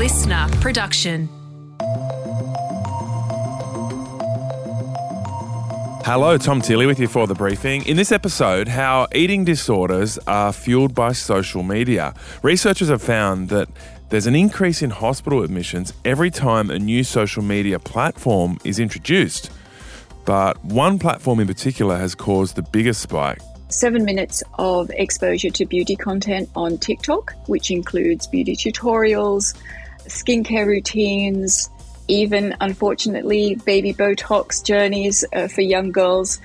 listener production. Hello, Tom Tilley with you for the briefing. In this episode, how eating disorders are fueled by social media. Researchers have found that there's an increase in hospital admissions every time a new social media platform is introduced. But one platform in particular has caused the biggest spike. Seven minutes of exposure to beauty content on TikTok, which includes beauty tutorials, skincare routines, even unfortunately baby Botox journeys uh, for young girls.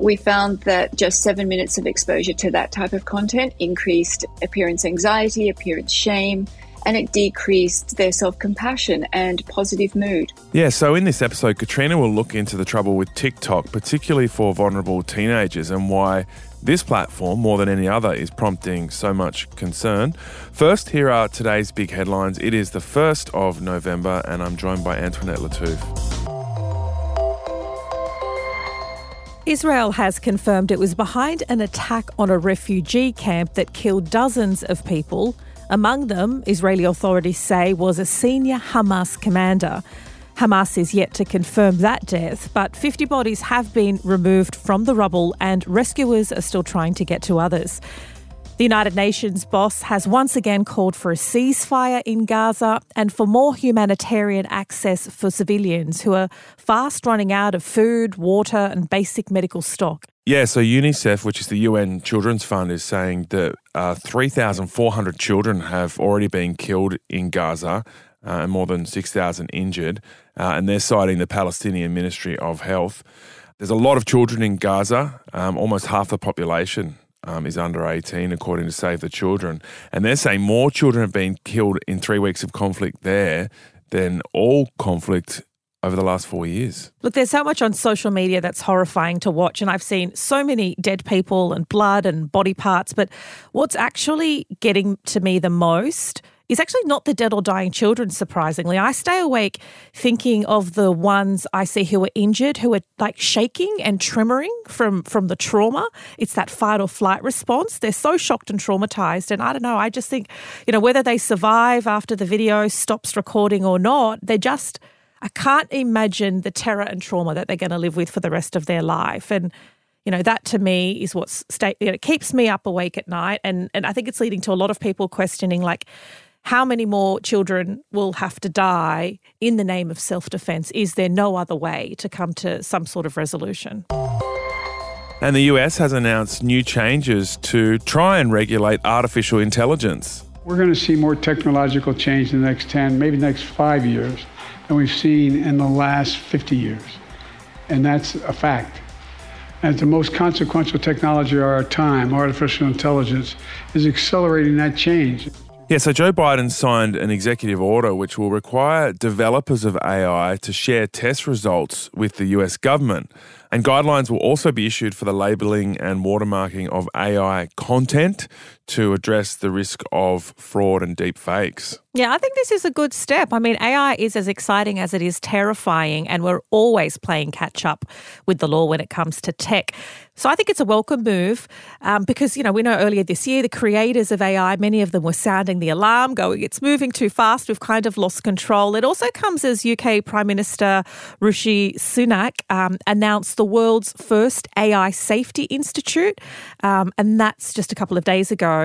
We found that just seven minutes of exposure to that type of content increased appearance anxiety, appearance shame, and it decreased their self compassion and positive mood. Yeah, so in this episode, Katrina will look into the trouble with TikTok, particularly for vulnerable teenagers, and why this platform, more than any other, is prompting so much concern. First, here are today's big headlines. It is the 1st of November, and I'm joined by Antoinette Lattouf. Israel has confirmed it was behind an attack on a refugee camp that killed dozens of people. Among them, Israeli authorities say, was a senior Hamas commander. Hamas is yet to confirm that death, but 50 bodies have been removed from the rubble and rescuers are still trying to get to others. The United Nations boss has once again called for a ceasefire in Gaza and for more humanitarian access for civilians who are fast running out of food, water, and basic medical stock. Yeah, so UNICEF, which is the UN Children's Fund, is saying that uh, 3,400 children have already been killed in Gaza uh, and more than 6,000 injured. Uh, and they're citing the Palestinian Ministry of Health. There's a lot of children in Gaza. Um, almost half the population um, is under 18, according to Save the Children. And they're saying more children have been killed in three weeks of conflict there than all conflict over the last four years. Look, there's so much on social media that's horrifying to watch, and I've seen so many dead people and blood and body parts. But what's actually getting to me the most is actually not the dead or dying children, surprisingly. I stay awake thinking of the ones I see who are injured, who are like shaking and tremoring from, from the trauma. It's that fight or flight response. They're so shocked and traumatized. And I don't know, I just think, you know, whether they survive after the video stops recording or not, they're just, I can't imagine the terror and trauma that they're going to live with for the rest of their life. And you know that to me is what state you know, it keeps me up awake at night and and I think it's leading to a lot of people questioning like how many more children will have to die in the name of self defense? Is there no other way to come to some sort of resolution? And the US has announced new changes to try and regulate artificial intelligence. We're going to see more technological change in the next 10, maybe the next five years than we've seen in the last 50 years. And that's a fact. And the most consequential technology of our time, artificial intelligence, is accelerating that change. Yeah, so Joe Biden signed an executive order which will require developers of AI to share test results with the US government. And guidelines will also be issued for the labeling and watermarking of AI content to address the risk of fraud and deep fakes. Yeah, I think this is a good step. I mean, AI is as exciting as it is terrifying, and we're always playing catch up with the law when it comes to tech. So I think it's a welcome move um, because, you know, we know earlier this year the creators of AI, many of them were sounding the alarm, going, it's moving too fast, we've kind of lost control. It also comes as UK Prime Minister Rishi Sunak um, announced the world's first AI Safety Institute, um, and that's just a couple of days ago.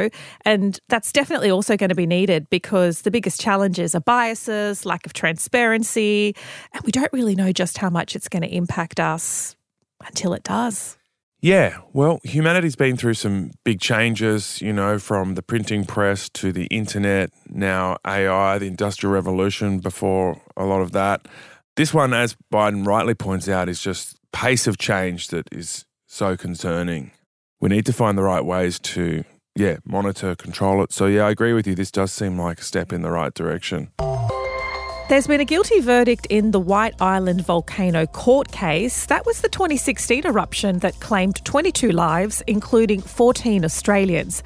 And that's definitely also going to be needed because the biggest challenges are biases, lack of transparency, and we don't really know just how much it's going to impact us until it does. Yeah, well, humanity's been through some big changes, you know, from the printing press to the internet, now AI, the Industrial Revolution before a lot of that. This one, as Biden rightly points out, is just pace of change that is so concerning. We need to find the right ways to, yeah, monitor, control it. So, yeah, I agree with you. This does seem like a step in the right direction. There's been a guilty verdict in the White Island volcano court case. That was the 2016 eruption that claimed 22 lives, including 14 Australians.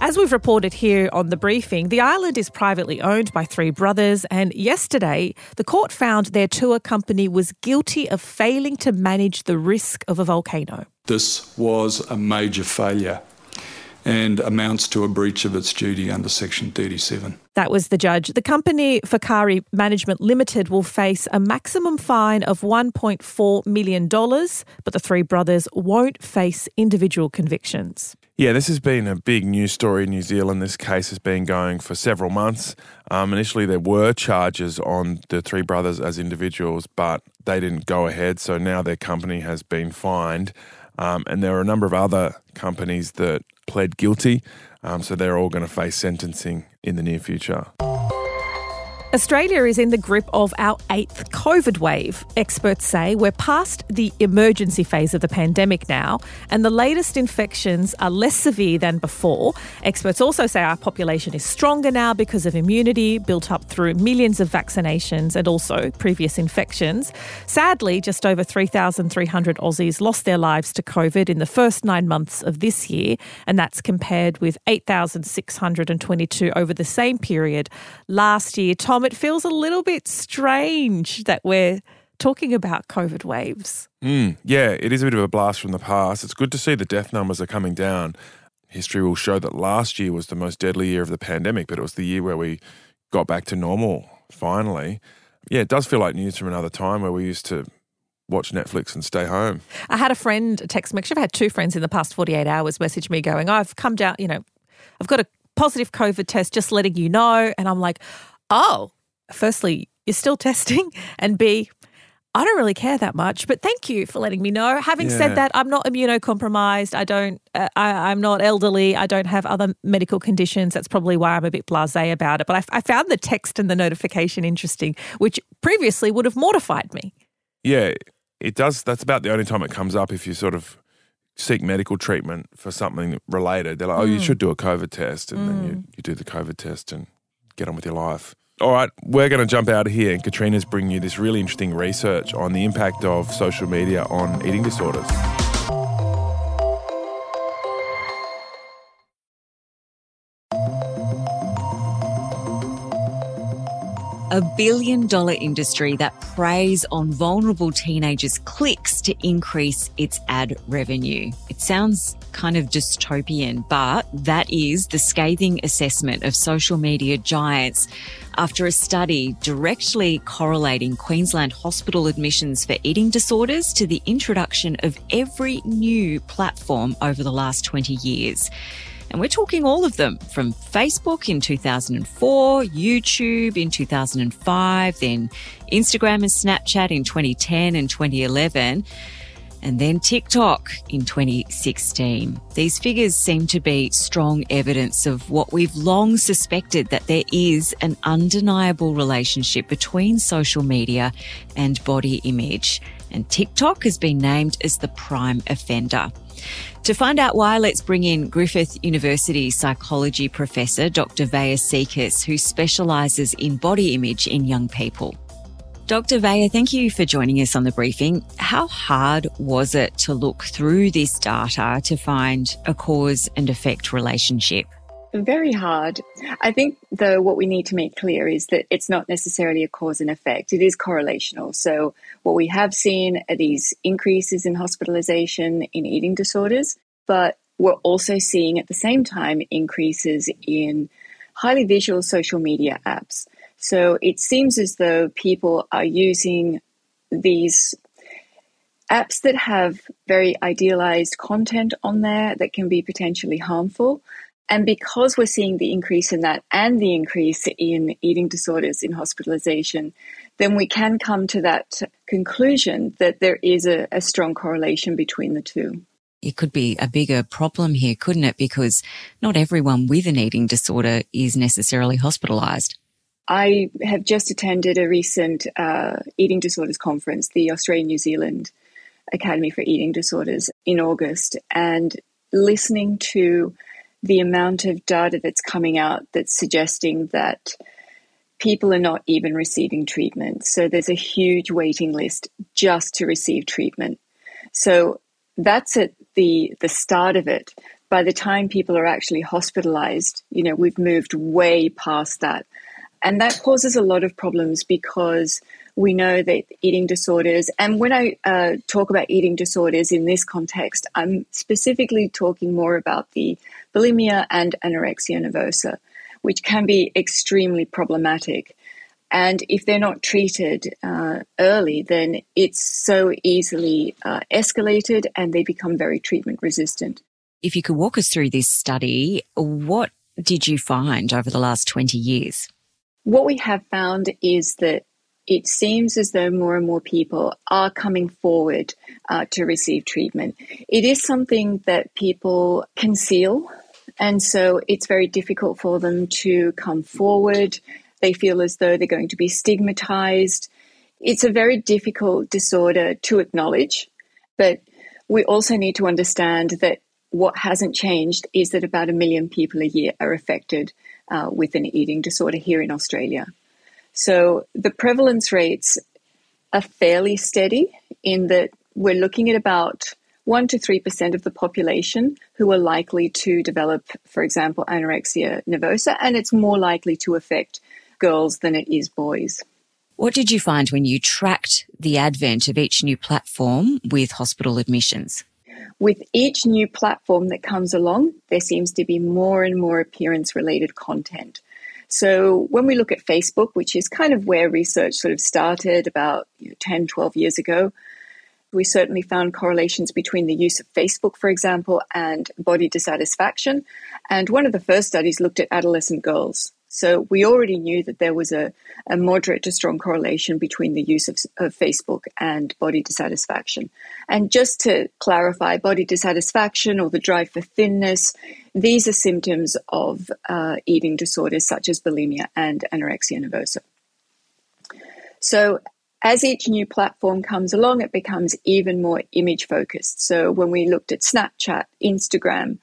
As we've reported here on the briefing, the island is privately owned by three brothers, and yesterday the court found their tour company was guilty of failing to manage the risk of a volcano. This was a major failure and amounts to a breach of its duty under Section 37. That was the judge. The company Whakaari Management Limited will face a maximum fine of $1.4 million, but the three brothers won't face individual convictions. Yeah, this has been a big news story in New Zealand. This case has been going for several months. Um, initially, there were charges on the three brothers as individuals, but they didn't go ahead. So now their company has been fined. Um, and there are a number of other companies that pled guilty. Um, so they're all going to face sentencing in the near future. Australia is in the grip of our eighth COVID wave. Experts say we're past the emergency phase of the pandemic now, and the latest infections are less severe than before. Experts also say our population is stronger now because of immunity built up through millions of vaccinations and also previous infections. Sadly, just over 3,300 Aussies lost their lives to COVID in the first nine months of this year, and that's compared with 8,622 over the same period last year. Tom Tom, it feels a little bit strange that we're talking about COVID waves. Mm, yeah, it is a bit of a blast from the past. It's good to see the death numbers are coming down. History will show that last year was the most deadly year of the pandemic, but it was the year where we got back to normal finally. Yeah, it does feel like news from another time where we used to watch Netflix and stay home. I had a friend text me. Actually, I've had two friends in the past 48 hours message me going, I've come down, you know, I've got a positive COVID test, just letting you know. And I'm like, oh, firstly, you're still testing, and B, I don't really care that much, but thank you for letting me know. Having yeah. said that, I'm not immunocompromised. I don't. Uh, I, am not elderly. I don't have other medical conditions. That's probably why I'm a bit blasé about it. But I, I found the text and the notification interesting, which previously would have mortified me. Yeah, it does. That's about the only time it comes up if you sort of seek medical treatment for something related. They're like, "Oh, you hmm. should do a COVID test," and mm. then you, hmm. you do the COVID test and get on with your life. All right, we're going to jump out of here, and Katrina's bringing you this really interesting research on the impact of social media on eating disorders. A billion dollar industry that preys on vulnerable teenagers' clicks to increase its ad revenue. It sounds kind of dystopian, but that is the scathing assessment of social media giants after a study directly correlating Queensland hospital admissions for eating disorders to the introduction of every new platform over the last 20 years. And we're talking all of them from Facebook in 2004, YouTube in 2005, then Instagram and Snapchat in 2010 and 2011 and then TikTok in 2016. These figures seem to be strong evidence of what we've long suspected that there is an undeniable relationship between social media and body image. And TikTok has been named as the prime offender. To find out why, let's bring in Griffith University psychology professor Dr. Veya Seekis, who specialises in body image in young people. Dr. Veya, thank you for joining us on the briefing. How hard was it to look through this data to find a cause and effect relationship? Very hard. I think, though, what we need to make clear is that it's not necessarily a cause and effect. It is correlational. So, what we have seen are these increases in hospitalization in eating disorders, but we're also seeing at the same time increases in highly visual social media apps. So, it seems as though people are using these apps that have very idealized content on there that can be potentially harmful. And because we're seeing the increase in that and the increase in eating disorders in hospitalization, then we can come to that conclusion that there is a, a, strong correlation between the two. It could be a bigger problem here, couldn't it? Because not everyone with an eating disorder is necessarily hospitalized. I have just attended a recent uh, eating disorders conference, the Australian New Zealand Academy for Eating Disorders in August, and listening to the amount of data that's coming out that's suggesting that people are not even receiving treatment. So there's a huge waiting list just to receive treatment. So that's at the the start of it. By the time people are actually hospitalized, you know, we've moved way past that. And that causes a lot of problems because we know that eating disorders, and when I uh, talk about eating disorders in this context, I'm specifically talking more about the bulimia and anorexia nervosa, which can be extremely problematic. And if they're not treated uh, early, then it's so easily uh, escalated and they become very treatment resistant. If you could walk us through this study, what did you find over the last 20 years? What we have found is that it seems as though more and more people are coming forward uh, to receive treatment. It is something that people conceal, and so it's very difficult for them to come forward. They feel as though they're going to be stigmatized. It's a very difficult disorder to acknowledge, but we also need to understand that what hasn't changed is that about a million people a year are affected uh, with an eating disorder here in Australia. So the prevalence rates are fairly steady in that we're looking at about 1 to 3% of the population who are likely to develop, for example, anorexia nervosa, and it's more likely to affect girls than it is boys. What did you find when you tracked the advent of each new platform with hospital admissions? With each new platform that comes along, there seems to be more and more appearance related content. So when we look at Facebook, which is kind of where research sort of started about you know, 10, 12 years ago, we certainly found correlations between the use of Facebook, for example, and body dissatisfaction. And one of the first studies looked at adolescent girls. So we already knew that there was a, a moderate to strong correlation between the use of, of, Facebook and body dissatisfaction. And just to clarify, body dissatisfaction or the drive for thinness, these are symptoms of uh, eating disorders such as bulimia and anorexia nervosa. So as each new platform comes along, it becomes even more image focused. So when we looked at Snapchat, Instagram,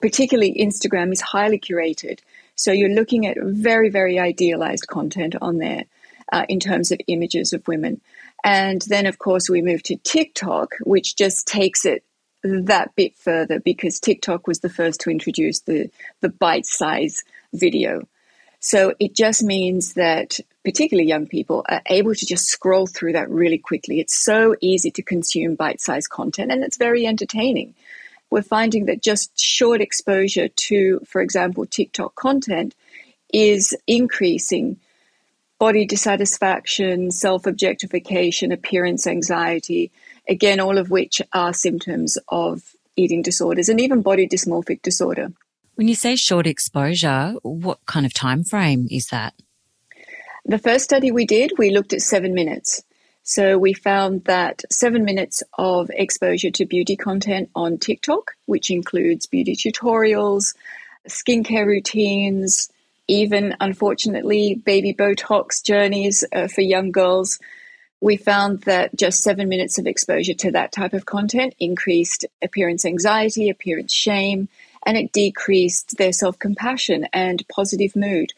particularly Instagram is highly curated. So you're looking at very, very idealized content on there uh, in terms of images of women. And then, of course, we move to TikTok, which just takes it that bit further because TikTok was the first to introduce the, the bite size video. So it just means that particularly young people are able to just scroll through that really quickly. It's so easy to consume bite sized content and it's very entertaining we're finding that just short exposure to, for example, TikTok content is increasing body dissatisfaction, self objectification, appearance anxiety, again, all of which are symptoms of eating disorders and even body dysmorphic disorder. When you say short exposure, what kind of time frame is that? The first study we did, we looked at seven minutes. So we found that seven minutes of exposure to beauty content on TikTok, which includes beauty tutorials, skincare routines, even unfortunately baby Botox journeys uh, for young girls. We found that just seven minutes of exposure to that type of content increased appearance anxiety, appearance shame, and it decreased their self compassion and positive mood.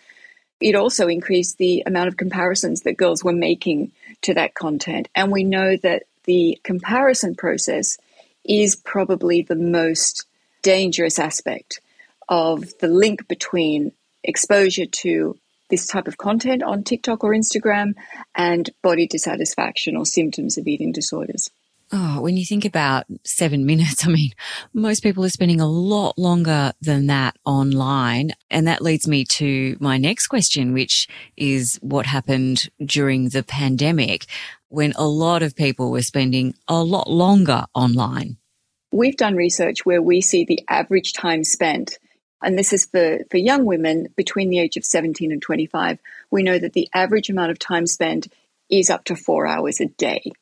It also increased the amount of comparisons that girls were making to that content. And we know that the comparison process is probably the most dangerous aspect of the link between exposure to this type of content on TikTok or Instagram and body dissatisfaction or symptoms of eating disorders. Oh, when you think about seven minutes, I mean, most people are spending a lot longer than that online. And that leads me to my next question, which is what happened during the pandemic when a lot of people were spending a lot longer online. We've done research where we see the average time spent, and this is for, for young women between the age of 17 and 25. We know that the average amount of time spent is up to four hours a day.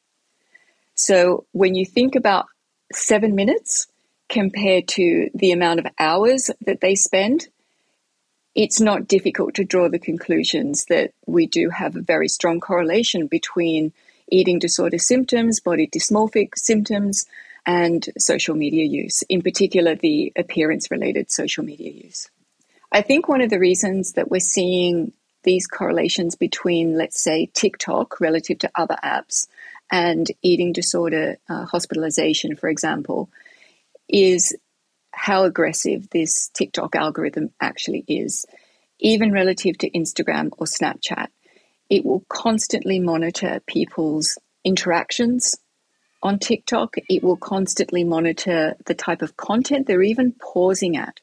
So when you think about seven minutes compared to the amount of hours that they spend, it's not difficult to draw the conclusions that we do have a very strong correlation between eating disorder symptoms, body dysmorphic symptoms, and social media use, in particular, the appearance related social media use. I think one of the reasons that we're seeing these correlations between, let's say, TikTok relative to other apps and eating disorder uh, hospitalization, for example, is how aggressive this TikTok algorithm actually is. even relative to Instagram or Snapchat. It will constantly monitor people's interactions on TikTok. It will constantly monitor the type of content they're even pausing at.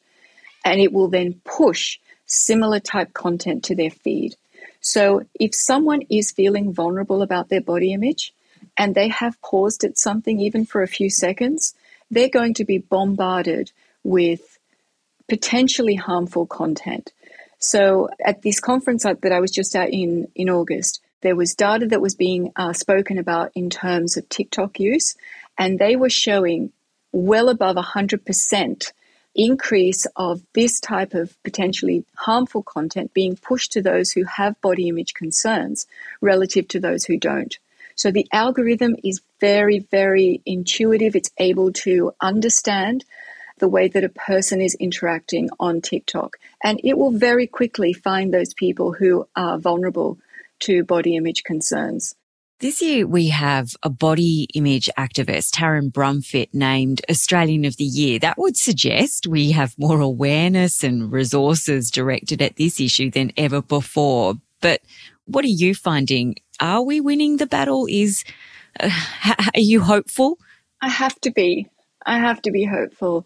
And it will then push similar type content to their feed. So if someone is feeling vulnerable about their body image and they have paused at something even for a few seconds, they're going to be bombarded with potentially harmful content. So at this conference that I was just at in, in August, there was data that was being uh, spoken about in terms of TikTok use, and they were showing well above 100% increase of this type of potentially harmful content being pushed to those who have body image concerns relative to those who don't. So the algorithm is very, very intuitive. It's able to understand the way that a person is interacting on TikTok. And it will very quickly find those people who are vulnerable to body image concerns. This year we have a body image activist, Taryn Brumfitt, named Australian of the Year. That would suggest we have more awareness and resources directed at this issue than ever before. But what are you finding? Are we winning the battle? Is uh, are you hopeful? I have to be. I have to be hopeful.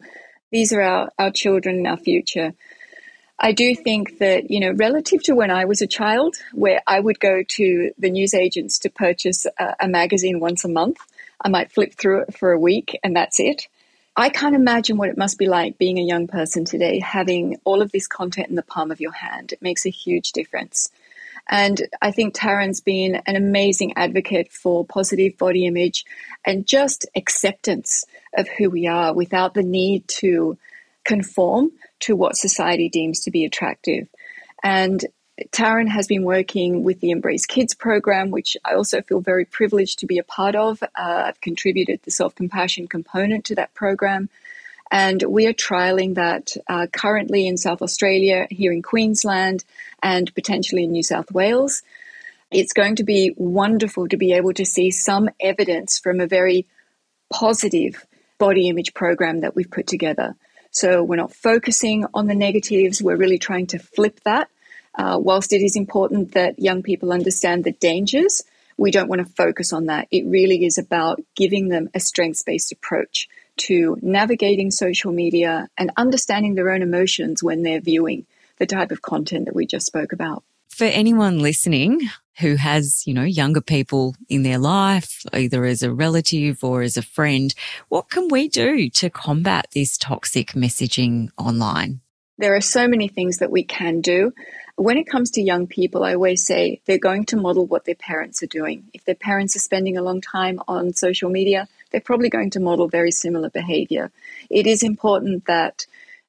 These are our, our children and our future. I do think that, you know, relative to when I was a child, where I would go to the newsagents to purchase a, a magazine once a month, I might flip through it for a week and that's it. I can't imagine what it must be like being a young person today, having all of this content in the palm of your hand. It makes a huge difference. And I think Taryn's been an amazing advocate for positive body image and just acceptance of who we are without the need to conform to what society deems to be attractive. And Taryn has been working with the Embrace Kids program, which I also feel very privileged to be a part of. Uh, I've contributed the self compassion component to that program. And we are trialing that uh, currently in South Australia, here in Queensland, and potentially in New South Wales. It's going to be wonderful to be able to see some evidence from a very positive body image program that we've put together. So we're not focusing on the negatives, we're really trying to flip that. Uh, whilst it is important that young people understand the dangers, we don't want to focus on that. It really is about giving them a strengths based approach to navigating social media and understanding their own emotions when they're viewing the type of content that we just spoke about. For anyone listening who has, you know, younger people in their life, either as a relative or as a friend, what can we do to combat this toxic messaging online? There are so many things that we can do. When it comes to young people, I always say they're going to model what their parents are doing. If their parents are spending a long time on social media, they're probably going to model very similar behavior. It is important that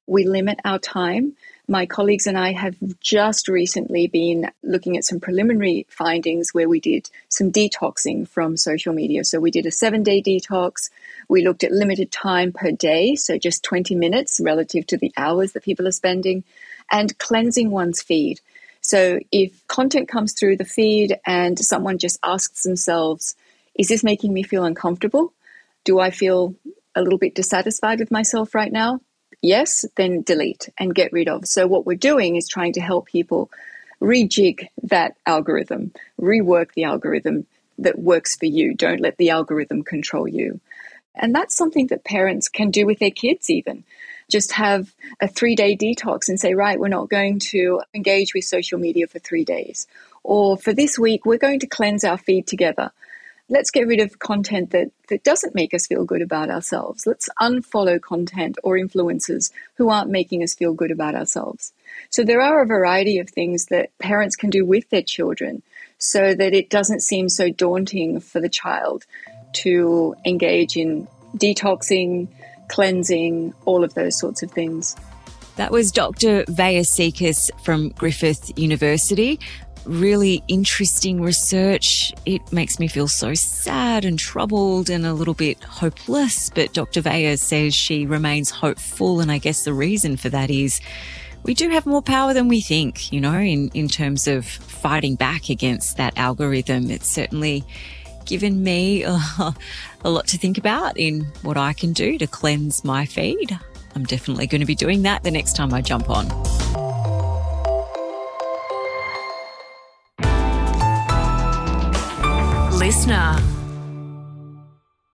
we limit our time my colleagues and I have just recently been looking at some preliminary findings where we did some detoxing from social media. So we did a seven day detox. We looked at limited time per day, so just 20 minutes relative to the hours that people are spending, and cleansing one's feed. So if content comes through the feed and someone just asks themselves, is this making me feel uncomfortable? Do I feel a little bit dissatisfied with myself right now? yes, then delete and get rid of. So what we're doing is trying to help people rejig that algorithm, rework the algorithm that works for you. Don't let the algorithm control you. And that's something that parents can do with their kids, even. Just have a three day detox and say, right, we're not going to engage with social media for three days. Or for this week, we're going to cleanse our feed together let's get rid of content that, that doesn't make us feel good about ourselves. Let's unfollow content or influencers who aren't making us feel good about ourselves. So there are a variety of things that parents can do with their children so that it doesn't seem so daunting for the child to engage in detoxing, cleansing, all of those sorts of things. That was Dr. Veya Seekis from Griffith University really interesting research. It makes me feel so sad and troubled and a little bit hopeless. But Dr. Veya says she remains hopeful. And I guess the reason for that is we do have more power than we think, you know, in, in terms of fighting back against that algorithm. It's certainly given me a, a lot to think about in what I can do to cleanse my feed. I'm definitely going to be doing that the next time I jump on. Listener